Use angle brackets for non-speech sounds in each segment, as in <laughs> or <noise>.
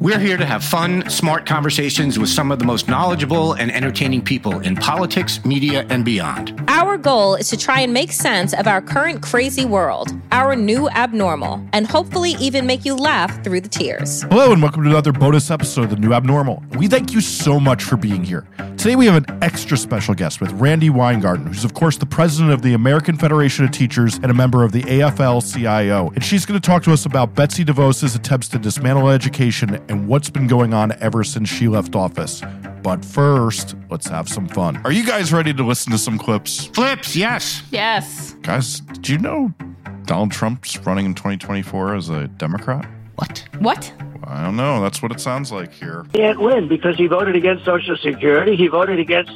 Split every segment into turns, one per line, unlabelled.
We're here to have fun, smart conversations with some of the most knowledgeable and entertaining people in politics, media, and beyond.
Our goal is to try and make sense of our current crazy world, our new abnormal, and hopefully even make you laugh through the tears.
Hello, and welcome to another bonus episode of The New Abnormal. We thank you so much for being here. Today we have an extra special guest with Randi Weingarten, who's, of course, the president of the American Federation of Teachers and a member of the AFL CIO. And she's going to talk to us about Betsy DeVos's attempts to dismantle education and what's been going on ever since she left office. But first, let's have some fun. Are you guys ready to listen to some clips?
Flips, yes.
Yes.
Guys, do you know Donald Trump's running in 2024 as a Democrat?
What?
What?
I don't know. That's what it sounds like here.
He can't win because he voted against Social Security. He voted against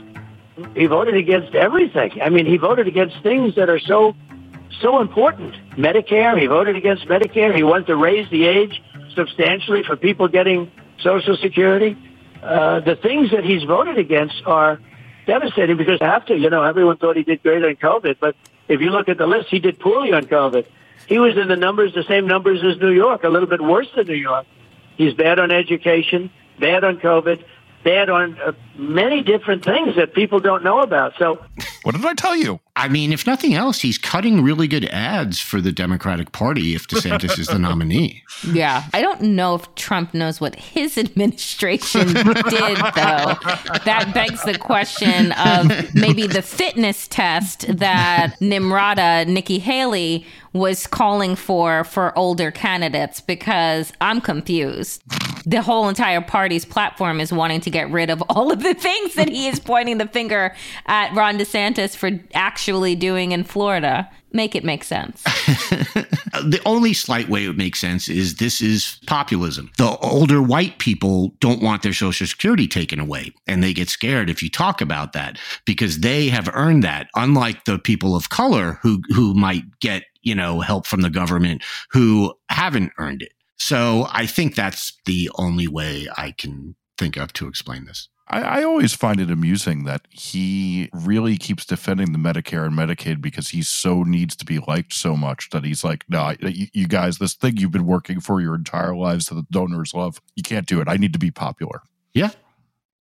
he voted against everything. I mean, he voted against things that are so so important. Medicare. He voted against Medicare. He wanted to raise the age substantially for people getting Social Security. Uh, the things that he's voted against are devastating because after you know everyone thought he did great on COVID, but if you look at the list, he did poorly on COVID. He was in the numbers, the same numbers as New York, a little bit worse than New York. He's bad on education, bad on COVID, bad on uh, many different things that people don't know about. So,
What did I tell you?
I mean, if nothing else, he's cutting really good ads for the Democratic Party if DeSantis is the nominee. <laughs>
Yeah. I don't know if Trump knows what his <laughs> administration did, though. That begs the question of maybe the fitness test that Nimrata, Nikki Haley, was calling for for older candidates because I'm confused. The whole entire party's platform is wanting to get rid of all of the things that he is pointing the finger at Ron DeSantis for actually doing in Florida. Make it make sense. <laughs>
the only slight way it makes sense is this is populism. The older white people don't want their social security taken away and they get scared if you talk about that because they have earned that unlike the people of color who who might get, you know, help from the government who haven't earned it. So I think that's the only way I can think of to explain this.
I, I always find it amusing that he really keeps defending the Medicare and Medicaid because he so needs to be liked so much that he's like, no, I- you, you guys, this thing you've been working for your entire lives that the donors love, you can't do it. I need to be popular.
Yeah.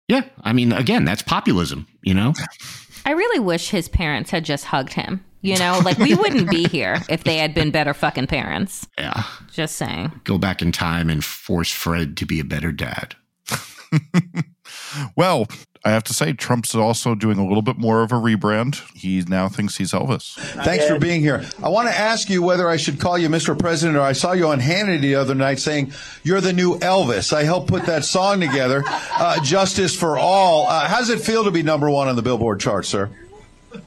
Yeah. I mean, again, that's populism, you know? <laughs>
I really wish his parents had just hugged him. You know, like we wouldn't be here if they had been better fucking parents.
Yeah.
Just saying.
Go back in time and force Fred to be a better dad. <laughs>
Well, I have to say, Trump's also doing a little bit more of a rebrand. He now thinks he's Elvis.
Thanks for being here. I want to ask you whether I should call you Mr. President or I saw you on Hannity the other night saying you're the new Elvis. I helped put that song together, uh, Justice for All. Uh, how does it feel to be number one on the Billboard chart, sir?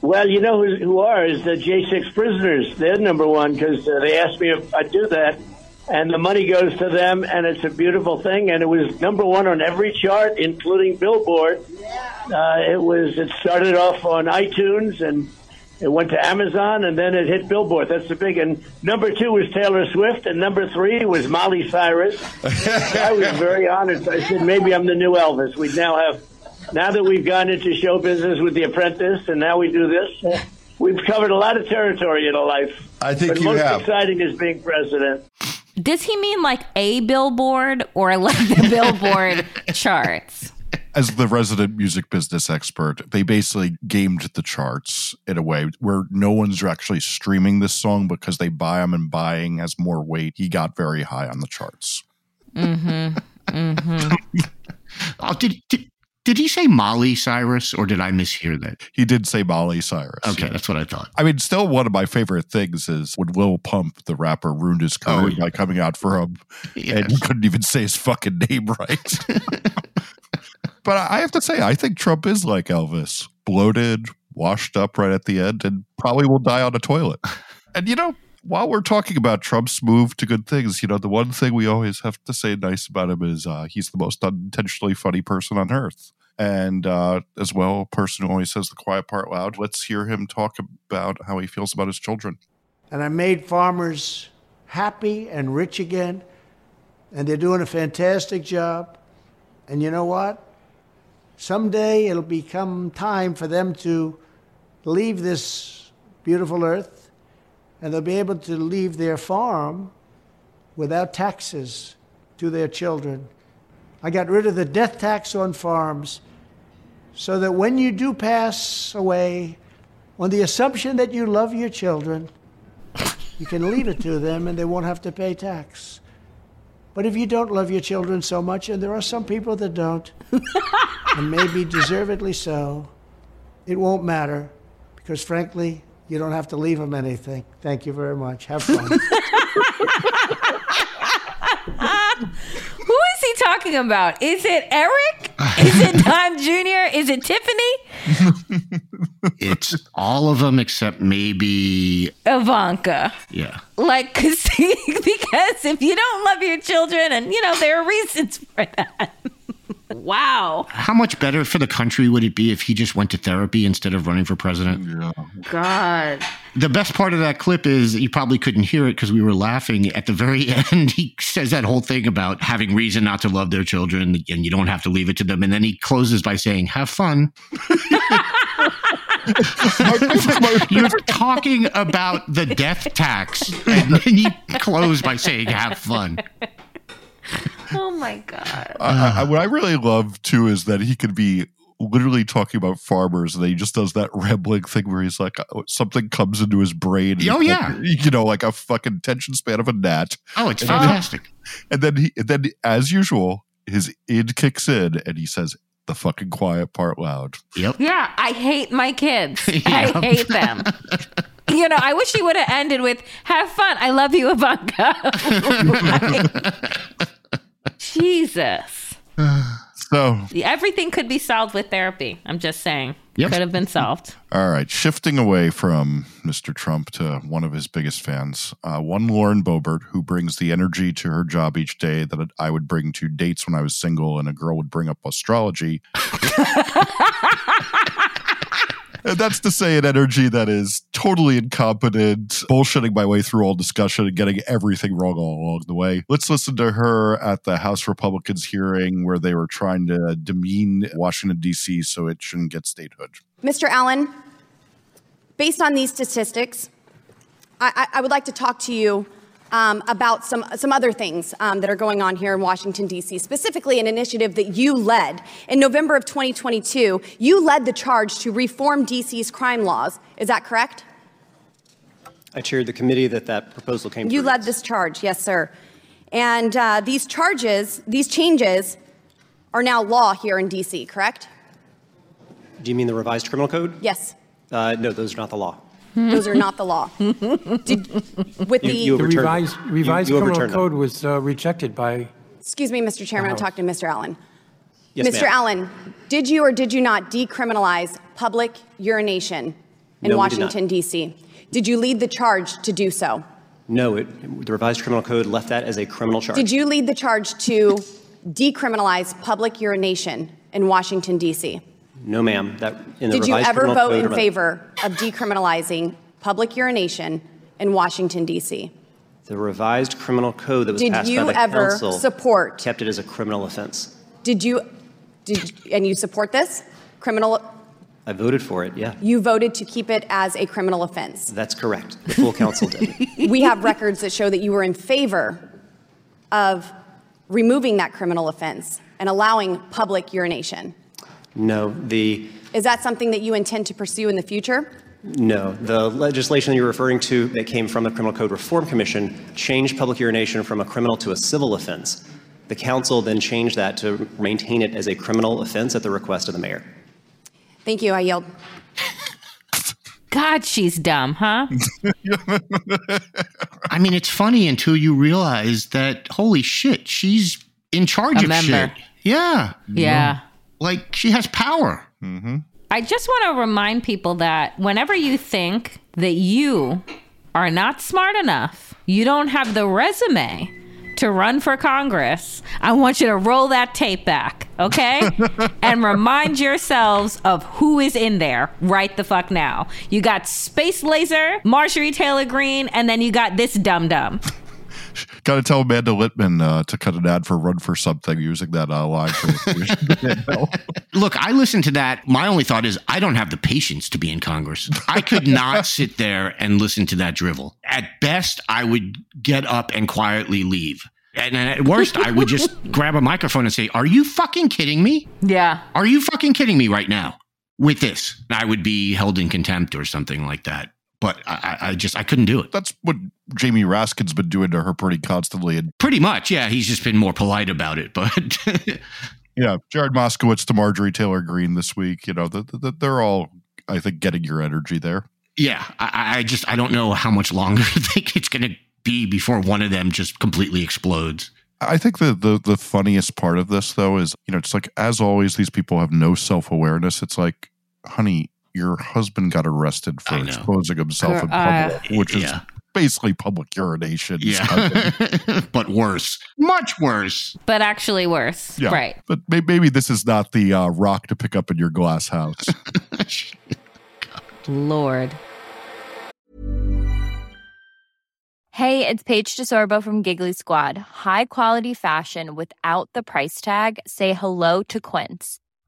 Well, you know who, who are is the J6 prisoners. They're number one because uh, they asked me if I'd do that, and the money goes to them, and it's a beautiful thing. And it was number one on every chart, including Billboard. Uh, it was. It started off on iTunes and. It went to Amazon and then it hit Billboard. That's the big. And number two was Taylor Swift, and number three was Molly Cyrus. <laughs> I was very honored. I said maybe I'm the new Elvis. We now have, now that we've gone into show business with The Apprentice, and now we do this. <laughs> We've covered a lot of territory in a life.
I think
but
you
most
have.
exciting is being president.
Does he mean like a billboard or like the <laughs> billboard charts?
As the resident music business expert, they basically gamed the charts in a way where no one's actually streaming this song because they buy them and buying has more weight. He got very high on the charts.
Mm-hmm. Mm-hmm. <laughs>
Oh, did, did Did he say Molly Cyrus or did I mishear that?
He did say Molly Cyrus.
Okay,
yeah.
that's what I thought.
I mean, still one of my favorite things is when Lil Pump, the rapper, ruined his oh, career
Oh, yeah.
by coming out for him, and he couldn't even say his fucking name right. <laughs> but I have to say, I think Trump is like Elvis, bloated, washed up right at the end, and probably will die on a toilet. And you know, while we're talking about Trump's move to good things, you know, the one thing we always have to say nice about him is uh, he's the most unintentionally funny person on earth. And uh, as well, a person who always says the quiet part loud. Let's hear him talk about how he feels about his children.
and I made farmers happy and rich again, and they're doing a fantastic job. And you know what? Someday it'll become time for them to leave this beautiful earth, and they'll be able to leave their farm without taxes to their children. I got rid of the death tax on farms so that when you do pass away, on the assumption that you love your children, you can leave it to them and they won't have to pay tax. But if you don't love your children so much, and there are some people that don't, and maybe deservedly so, it won't matter because frankly, you don't have to leave them anything. Thank you very much. Have fun. <laughs>
Who is he talking about? Is it Eric? Is it <laughs> Don Jr.? Is it Tiffany? <laughs>
It's all of them except maybe,
Ivanka.
yeah.
Like, 'cause- because if you don't love your children, and you know, there are reasons for that. Wow.
How much better for the country would it be if he just went to therapy instead of running for president?
God.
The best part of that clip is you probably couldn't hear it because we were laughing. At the very <laughs> end, he says that whole thing about having reason not to love their children and you don't have to leave it to them. And then he closes by saying, Have fun. <laughs> You're talking about the death tax, and then you close by saying, Have fun.
Oh my God.
I, I, what I really love too is that he could be literally talking about farmers, and then he just does that rambling thing where he's like, uh, something comes into his brain.
Oh, yeah.
like, you know, like a fucking tension span of a gnat.
Oh, it's fantastic.
And then he, and then as usual, his id kicks in, and he says the fucking quiet part loud.
Yep.
Yeah, I hate my kids. <laughs>
Yeah.
I hate them. <laughs> You know, I wish he would have ended with "Have fun. I love you, Ivanka." <laughs> Like, Jesus, <sighs>
So,
everything could be solved with therapy. I'm just saying,
Yep.
could have been solved.
all right, shifting away from Mr. Trump to one of his biggest fans, uh, one Lauren Boebert, who brings the energy to her job each day that I would bring to dates when I was single, and a girl would bring up astrology. <laughs> That's to say, an energy that is totally incompetent, bullshitting my way through all discussion and getting everything wrong all along the way. Let's listen to her at the House Republicans hearing where they were trying to demean Washington, D.C. so it shouldn't get statehood.
Mr. Allen, based on these statistics, I, I, I would like to talk to you um, about some, some other things um, that are going on here in Washington, D.C., specifically an initiative that you led. In November of 2022, you led the charge to reform D.C.'s crime laws. Is that correct?
I chaired the committee that that proposal came
You led this charge, yes, sir. And uh, these charges, these changes, are now law here in D.C., correct?
Do you mean the revised criminal code?
Yes.
Uh, no, those are not the law.
Those are not the law. Did, with
You-
the
you
The
overturned-
revised,
you-
revised
you
criminal
overturned them.
code was uh, rejected by,
Excuse me, Mr. Chairman, I'm
House.
talking to Mr. Allen.
Yes,
Mr.
ma'am.
Allen, did you or did you not decriminalize public urination in
No, we did not.
Washington, D.C.? Did you lead the charge to do so?
No, it, the revised criminal code left that as a criminal charge.
Did you lead the charge to decriminalize public urination in Washington, D.C.?
No, ma'am. That in the
Did you
revised
ever
criminal
vote
code
in favor of decriminalizing public urination in Washington, D.C.?
The revised criminal code that was
Did
passed
you
by the
ever
council
support-
kept it as a criminal offense.
Did you, did, and you support this? Criminal,
I voted for it. Yeah,
you voted to keep it as a criminal offense.
that's correct. The full council did. <laughs>
we have records that show that you were in favor of removing that criminal offense and allowing public urination.
No, the
Is that something that you intend to pursue in the future?
no the legislation that you're referring to that came from the Criminal Code Reform Commission changed public urination from a criminal to a civil offense. The council then changed that to maintain it as a criminal offense at the request of the mayor.
Thank you. I yield.
God, she's dumb, huh?
I mean, it's funny until you realize that, holy shit, she's in charge
A
of
member.
shit. Yeah.
Yeah.
Like she has power. Mm-hmm.
I just want to remind people that whenever you think that you are not smart enough, you don't have the resume to run for Congress, I want you to roll that tape back, okay? <laughs> and remind yourselves of who is in there right the fuck now. You got Space Laser, Marjorie Taylor Greene, and then you got this dum dum.
Got to tell Amanda Litman uh, to cut an ad for Run for Something using that uh, line. For <laughs>
Look, I listened to that. My only thought is I don't have the patience to be in Congress. I could not <laughs> sit there and listen to that drivel. At best, I would get up and quietly leave. And at worst, I would just <laughs> grab a microphone and say, Are you fucking kidding me?
Yeah.
Are you fucking kidding me right now with this? I would be held in contempt or something like that. But I, I just, I couldn't do it.
That's what Jamie Raskin's been doing to her pretty constantly. And
Pretty much, yeah. He's just been more polite about it. But <laughs>
yeah, Jared Moskowitz to Marjorie Taylor Greene this week. You know, the, the, they're all, I think, getting your energy there.
yeah, I, I just, I don't know how much longer <laughs> I think it's going to be before one of them just completely explodes.
I think the, the the funniest part of this though is you know it's like as always these people have no self awareness. It's like, honey, your husband got arrested for exposing himself in
Uh,
public, which is
yeah.
basically public urination.
Yeah. <laughs> but worse. Much worse.
But actually worse.
Yeah.
Right.
But may- maybe this is not the uh, rock to pick up in your glass house. <laughs>
Lord.
Hey, it's Paige DeSorbo from Giggly Squad. High quality fashion without the price tag. Say hello to Quince.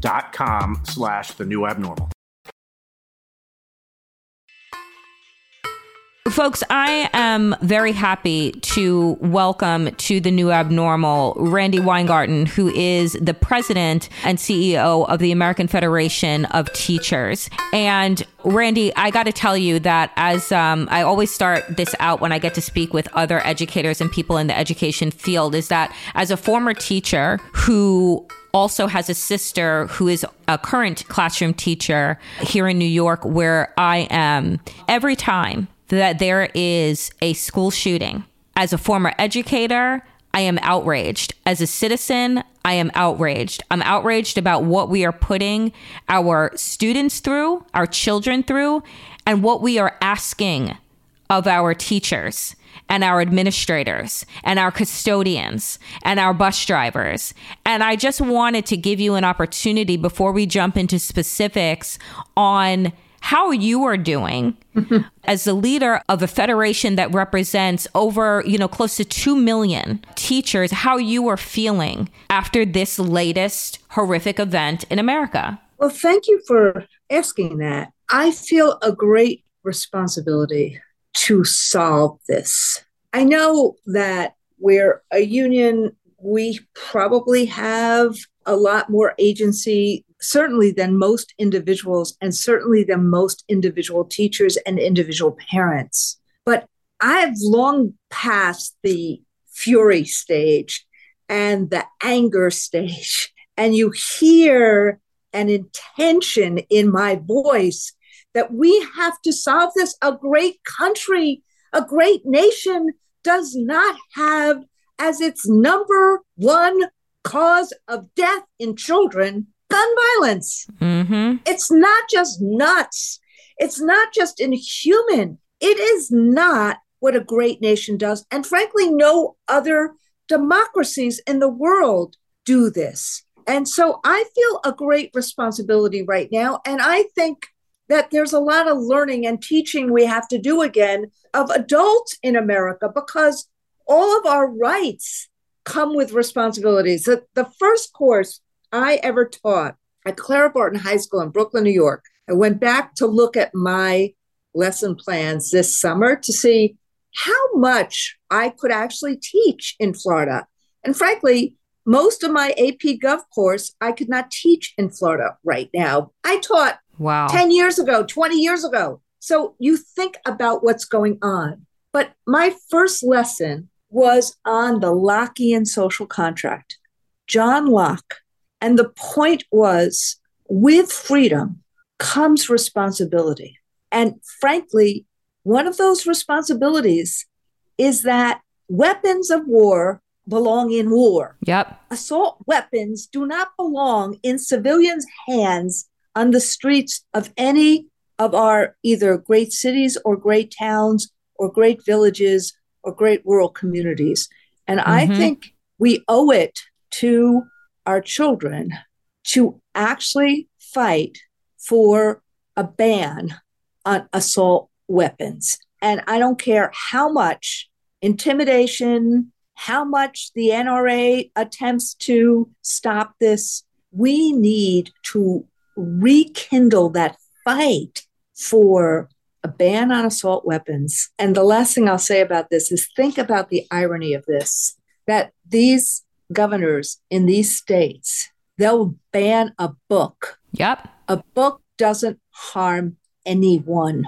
dot com slash the new abnormal.
Folks, I am very happy to welcome to the new abnormal Randi Weingarten, who is the president and CEO of the American Federation of Teachers. And Randi, I got to tell you that as um, I always start this out when I get to speak with other educators and people in the education field, is that as a former teacher who also has a sister who is a current classroom teacher here in New York, where I am. Every time that there is a school shooting, as a former educator, I am outraged. As a citizen, I am outraged. I'm outraged about what we are putting our students through, our children through, and what we are asking of our teachers and our administrators and our custodians and our bus drivers. And I just wanted to give you an opportunity before we jump into specifics on how you are doing <laughs> as the leader of a federation that represents over, you know, close to 2 million teachers, how you are feeling after this latest horrific event in America.
Well, thank you for asking that. I feel a great responsibility to solve this. I know that we're a union, we probably have a lot more agency, certainly than most individuals, and certainly than most individual teachers and individual parents. But I've long passed the fury stage and the anger stage, and you hear an intention in my voice that we have to solve this. A great country, a great nation does not have as its number one cause of death in children gun violence.
Mm-hmm.
It's not just nuts, it's not just inhuman. It is not what a great nation does. And frankly, no other democracies in the world do this. And so I feel a great responsibility right now. And I think that there's a lot of learning and teaching we have to do again of adults in America because all of our rights come with responsibilities. The, the first course I ever taught at Clara Barton High School in Brooklyn, New York, I went back to look at my lesson plans this summer to see how much I could actually teach in Florida. And frankly, most of my AP Gov course I could not teach in Florida right now. I taught
Wow.
10 years ago, 20 years ago. So you think about what's going on. But my first lesson was on the Lockean social contract, John Locke. And the point was with freedom comes responsibility. And frankly, one of those responsibilities is that weapons of war belong in war.
Yep.
Assault weapons do not belong in civilians' hands on the streets of any of our either great cities or great towns or great villages or great rural communities. And mm-hmm. I think we owe it to our children to actually fight for a ban on assault weapons. And I don't care how much intimidation, how much the NRA attempts to stop this, we need to rekindle that fight for a ban on assault weapons. And the last thing I'll say about this is think about the irony of this that these governors in these states, they'll ban a book.
Yep.
A book doesn't harm anyone.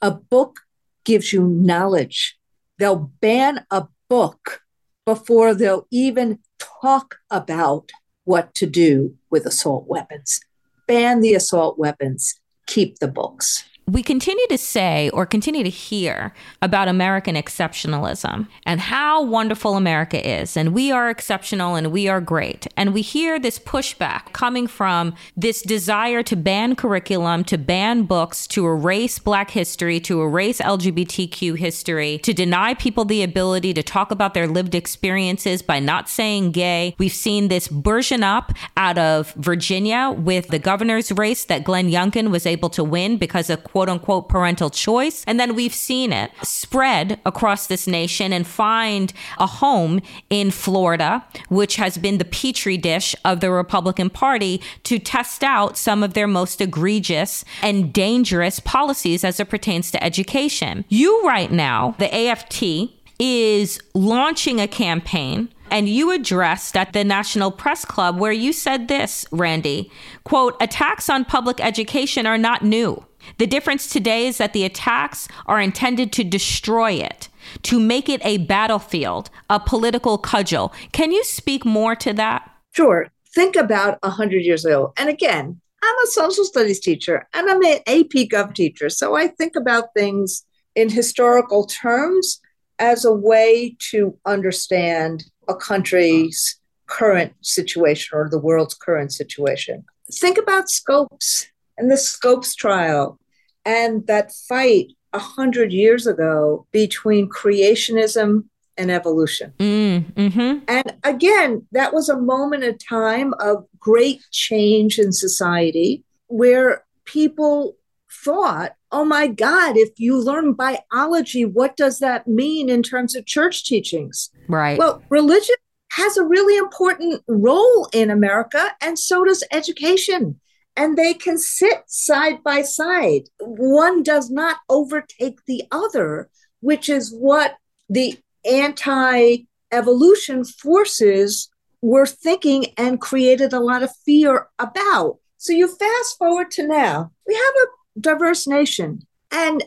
A book gives you knowledge. They'll ban a book before they'll even talk about what to do with assault weapons ban the assault weapons, keep the books
we continue to say or continue to hear about American exceptionalism and how wonderful America is. And we are exceptional and we are great. And we hear this pushback coming from this desire to ban curriculum, to ban books, to erase Black history, to erase LGBTQ history, to deny people the ability to talk about their lived experiences by not saying gay. We've seen this version up out of Virginia with the governor's race that Glenn Youngkin was able to win because of quote unquote parental choice. And then we've seen it spread across this nation and find a home in Florida, which has been the petri dish of the Republican Party to test out some of their most egregious and dangerous policies as it pertains to education. You, right now, the AFT, is launching a campaign and you addressed at the National Press Club where you said this, Randi, quote, attacks on public education are not new. The difference today is that the attacks are intended to destroy it, to make it a battlefield, a political cudgel. Can you speak more to that?
Sure. Think about 100 years ago. And again, I'm a social studies teacher and I'm an AP Gov teacher. So I think about things in historical terms as a way to understand a country's current situation or the world's current situation. Think about Scopes and the Scopes trial and that fight a hundred years ago between creationism and evolution.
Mm, mm-hmm.
And again, that was a moment in time of great change in society where people thought, oh my God, if you learn biology, what does that mean in terms of church teachings?
Right.
Well, religion has a really important role in America, and so does education. And they can sit side by side. One does not overtake the other, which is what the anti evolution forces were thinking and created a lot of fear about. So you fast forward to now, we have a diverse nation. And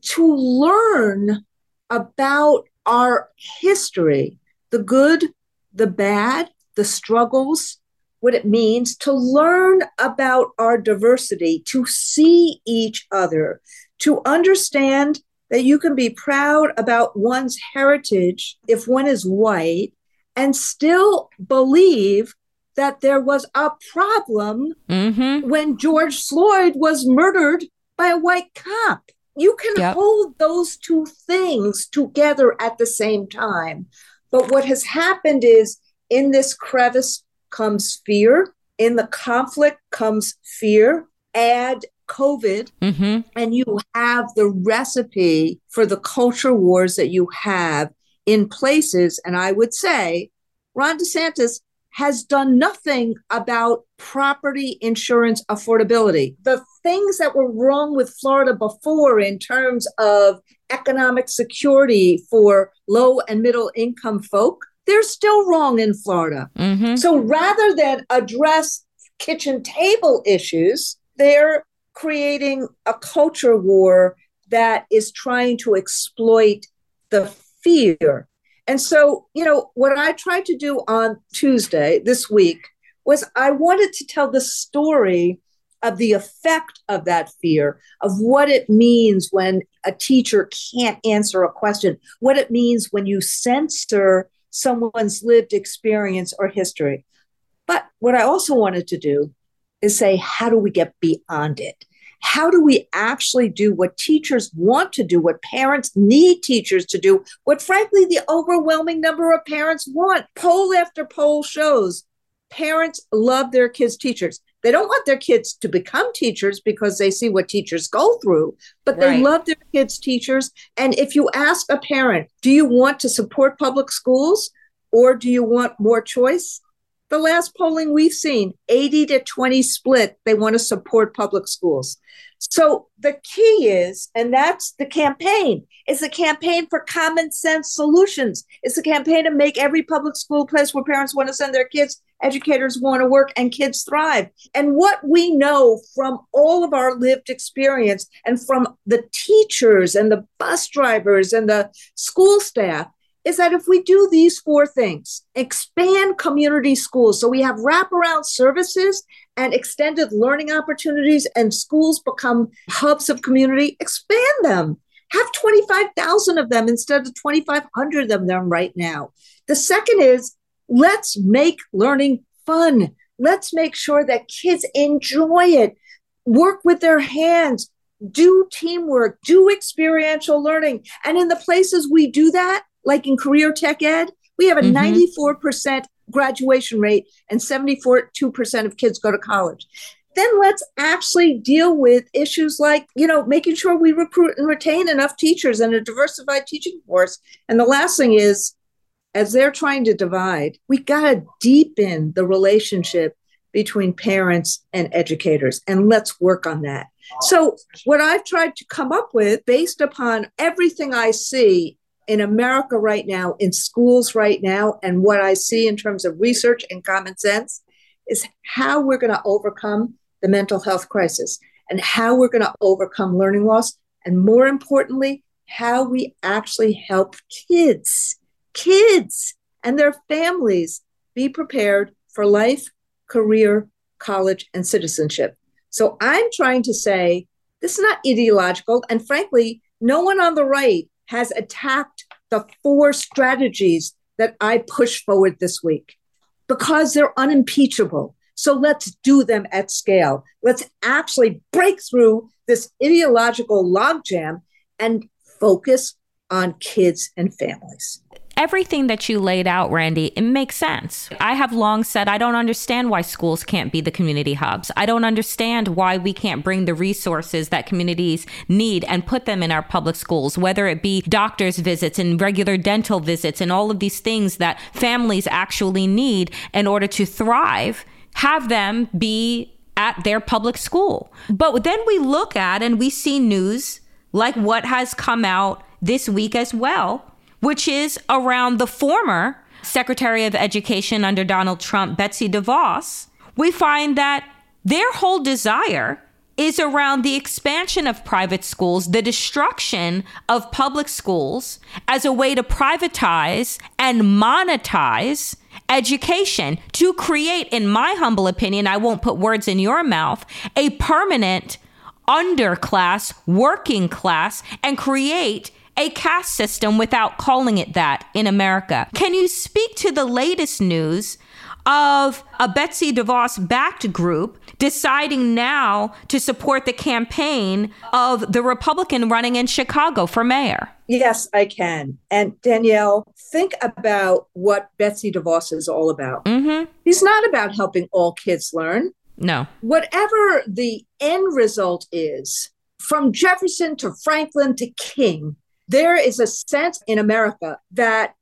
to learn about our history, the good, the bad, the struggles, what it means to learn about our diversity, to see each other, to understand that you can be proud about one's heritage if one is white and still believe that there was a problem
mm-hmm.
when George Floyd was murdered by a white cop. You can yep. hold those two things together at the same time. But what has happened is in this crevice comes fear, in the conflict comes fear. Add COVID,
mm-hmm.
and you have the recipe for the culture wars that you have in places. And I would say Ron DeSantis has done nothing about property insurance affordability. The things that were wrong with Florida before in terms of economic security for low and middle income folk, they're still wrong in Florida.
Mm-hmm.
So rather than address kitchen table issues, they're creating a culture war that is trying to exploit the fear. And so, you know, what I tried to do on Tuesday this week was I wanted to tell the story of the effect of that fear, of what it means when a teacher can't answer a question, what it means when you censor someone's lived experience or history. But what I also wanted to do is say, how do we get beyond it? How do we actually do what teachers want to do, what parents need teachers to do, what frankly the overwhelming number of parents want? Poll after poll shows parents love their kids' teachers. They don't want their kids to become teachers because they see what teachers go through, but they right. love their kids' teachers. And if you ask a parent, do you want to support public schools or do you want more choice? The last polling we've seen, 80 to 20 split, they want to support public schools. So the key is, and that's the campaign, is a campaign for common sense solutions. It's a campaign to make every public school place where parents want to send their kids, educators want to work, and kids thrive. And what we know from all of our lived experience and from the teachers and the bus drivers and the school staff is that if we do these four things, expand community schools, so we have wraparound services and extended learning opportunities, and schools become hubs of community, expand them. Have 25,000 of them instead of 2,500 of them right now. The second is let's make learning fun. Let's make sure that kids enjoy it, work with their hands, do teamwork, do experiential learning. And in the places we do that, like in career tech ed, we have a mm-hmm. 94% graduation rate and 74% of kids go to college. then let's actually deal with issues like, you know, making sure we recruit and retain enough teachers and a diversified teaching force. And the last thing is, as they're trying to divide, we got to deepen the relationship between parents and educators. And let's work on that. So, what I've tried to come up with, based upon everything I see in America right now, in schools right now, and what I see in terms of research and common sense, is how we're going to overcome the mental health crisis and how we're going to overcome learning loss. And more importantly, how we actually help kids, kids and their families be prepared for life, career, college, and citizenship. So I'm trying to say this is not ideological. And frankly, no one on the right has attacked the four strategies that I push forward this week because they're unimpeachable. So let's do them at scale. Let's actually break through this ideological logjam and focus on kids and families
everything that you laid out, Randi, it makes sense. I have long said I don't understand why schools can't be the community hubs. I don't understand why we can't bring the resources that communities need and put them in our public schools, whether it be doctor's visits and regular dental visits and all of these things that families actually need in order to thrive have them be at their public school. But then we look at and we see news like what has come out this week as well, which is around the former Secretary of Education under Donald Trump, Betsy DeVos. We find that their whole desire is around the expansion of private schools, the destruction of public schools as a way to privatize and monetize education to create, in my humble opinion, I won't put words in your mouth, a permanent underclass, working class, and create a caste system without calling it that in America. Can you speak to the latest news of a Betsy DeVos backed group deciding now to support the campaign of the Republican running in Chicago for mayor?
Yes, I can. And Danielle, think about what Betsy DeVos is all about.
Mm-hmm.
He's not about helping all kids learn.
No.
Whatever the end result is, from Jefferson to Franklin to King, there is a sense in America that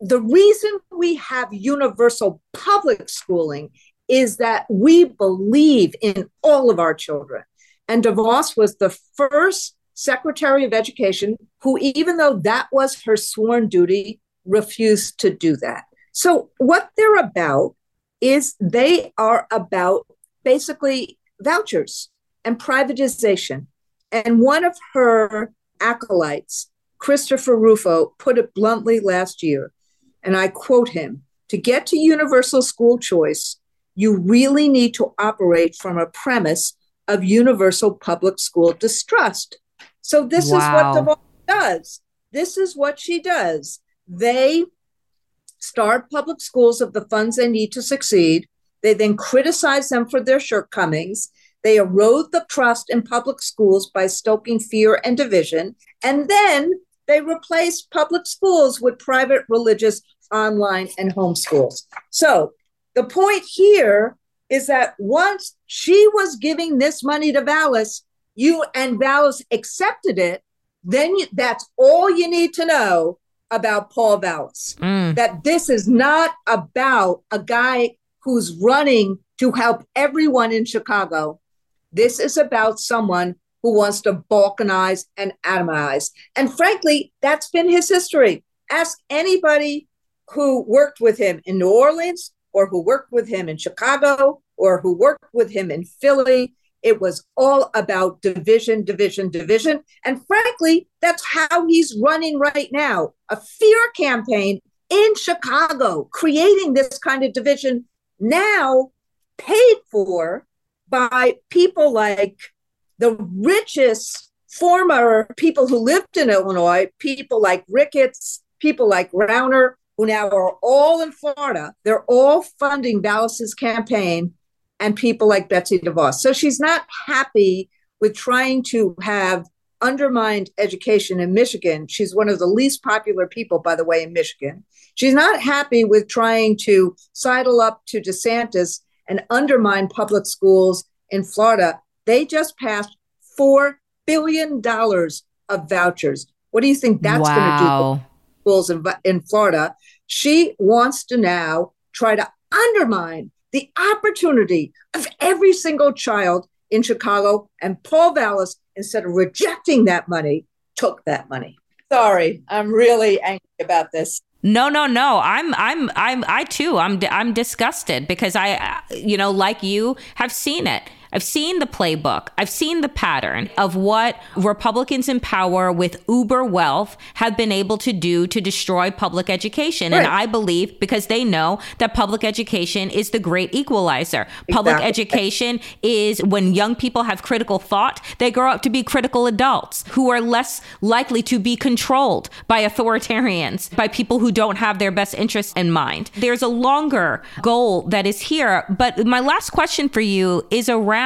the reason we have universal public schooling is that we believe in all of our children. And DeVos was the first Secretary of Education who, even though that was her sworn duty, refused to do that. So, what they're about is they are about basically vouchers and privatization. And one of her acolytes, Christopher Rufo, put it bluntly last year, and I quote him To get to universal school choice, you really need to operate from a premise of universal public school distrust. So this wow. is what DeVos does. This is what she does. They starve public schools of the funds they need to succeed. They then criticize them for their shortcomings. They erode the trust in public schools by stoking fear and division. And then they replace public schools with private religious online and homeschools. So the point here is that once she was giving this money to Vallas, you and Vallas accepted it, then you, that's all you need to know about Paul Vallas.
Mm.
That this is not about a guy who's running to help everyone in Chicago. This is about someone who wants to balkanize and atomize. And frankly, that's been his history. Ask anybody who worked with him in New Orleans or who worked with him in Chicago or who worked with him in Philly. It was all about division, division, division. And frankly, that's how he's running right now a fear campaign in Chicago, creating this kind of division now paid for by people like the richest former people who lived in Illinois, people like Ricketts, people like Rauner, who now are all in Florida. They're all funding Vallas's campaign and people like Betsy DeVos. So she's not happy with trying to have undermined education in Michigan. She's one of the least popular people, by the way, in Michigan. She's not happy with trying to sidle up to DeSantis and undermine public schools in Florida, they just passed $4 billion of vouchers. What do you think that's
Wow.
going to do to schools in, in Florida? She wants to now try to undermine the opportunity of every single child in Chicago. And Paul Vallas, instead of rejecting that money, took that money. Sorry, I'm really angry about this.
No, no, no. I'm, I'm, I'm, I too. I'm, I'm disgusted because I, you know, like you, have seen it. I've seen the playbook. I've seen the pattern of what Republicans in power with uber wealth have been able to do to destroy public education. And I believe because they know that public education is the great equalizer. Public education is when young people have critical thought, they grow up to be critical adults who are less likely to be controlled by authoritarians, by people who don't have their best interests in mind. There's a longer goal that is here. But my last question for you is around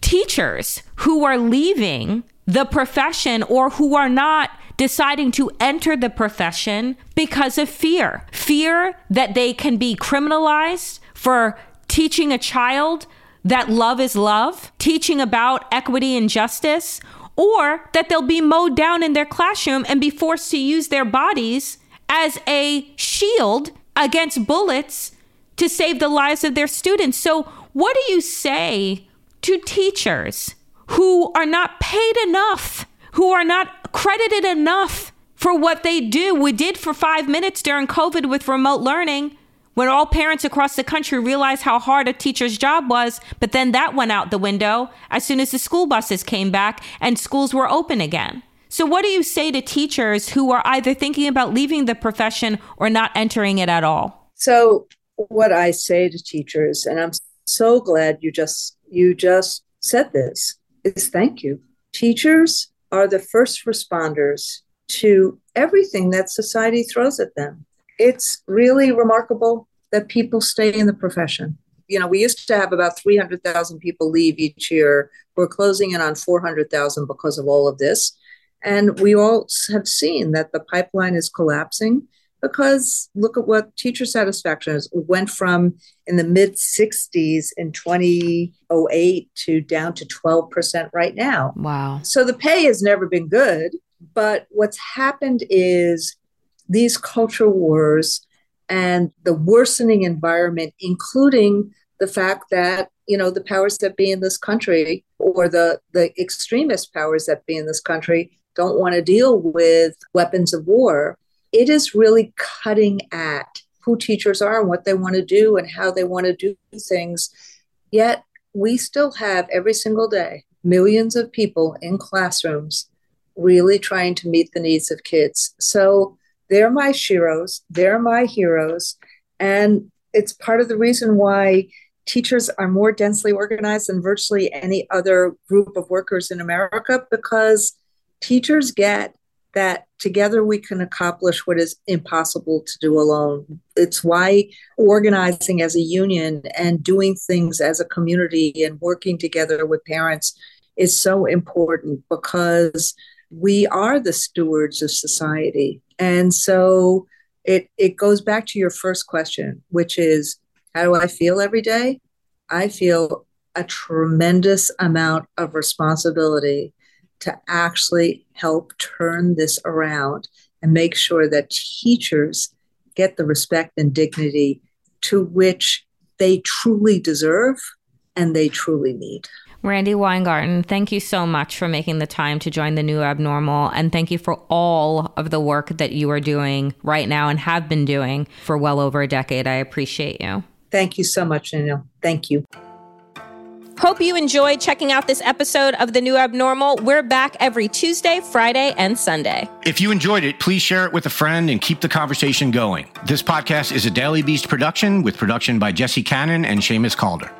teachers who are leaving the profession or who are not deciding to enter the profession because of fear. Fear that they can be criminalized for teaching a child that love is love, teaching about equity and justice, or that they'll be mowed down in their classroom and be forced to use their bodies as a shield against bullets to save the lives of their students. So, what do you say to teachers who are not paid enough, who are not credited enough for what they do? We did for five minutes during COVID with remote learning. When all parents across the country realized how hard a teacher's job was, but then that went out the window as soon as the school buses came back and schools were open again. So, what do you say to teachers who are either thinking about leaving the profession or not entering it at all?
So what I say to teachers, and I'm so glad you just you just said this, is thank you. Teachers are the first responders to everything that society throws at them. It's really remarkable that people stay in the profession. You know, we used to have about 300,000 people leave each year. We're closing in on 400,000 because of all of this. And we all have seen that the pipeline is collapsing because look at what teacher satisfaction is. It went from in the mid 60s in 2008 to down to 12% right now.
Wow.
So the pay has never been good. But what's happened is these culture wars and the worsening environment, including the fact that you know the powers that be in this country or the the extremist powers that be in this country don't want to deal with weapons of war it is really cutting at who teachers are and what they want to do and how they want to do things. Yet we still have every single day millions of people in classrooms really trying to meet the needs of kids. So they're my sheroes they're my heroes and it's part of the reason why teachers are more densely organized than virtually any other group of workers in America because teachers get that together we can accomplish what is impossible to do alone. It's why organizing as a union and doing things as a community and working together with parents is so important because we are the stewards of society. And so it, it goes back to your first question, which is how do I feel every day? I feel a tremendous amount of responsibility to actually help turn this around and make sure that teachers get the respect and dignity to which they truly deserve and they truly need.
Randi Weingarten, thank you so much for making the time to join the new abnormal. And thank you for all of the work that you are doing right now and have been doing for well over a decade. I appreciate you.
Thank you so much, Danielle. Thank you.
Hope you enjoyed checking out this episode of The New Abnormal. We're back every Tuesday, Friday, and Sunday.
If you enjoyed it, please share it with a friend and keep the conversation going. This podcast is a Daily Beast production with production by Jesse Cannon and Seamus Calder.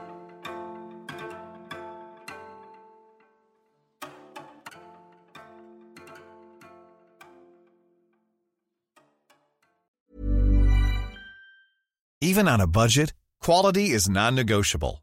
Even on a budget, quality is non-negotiable.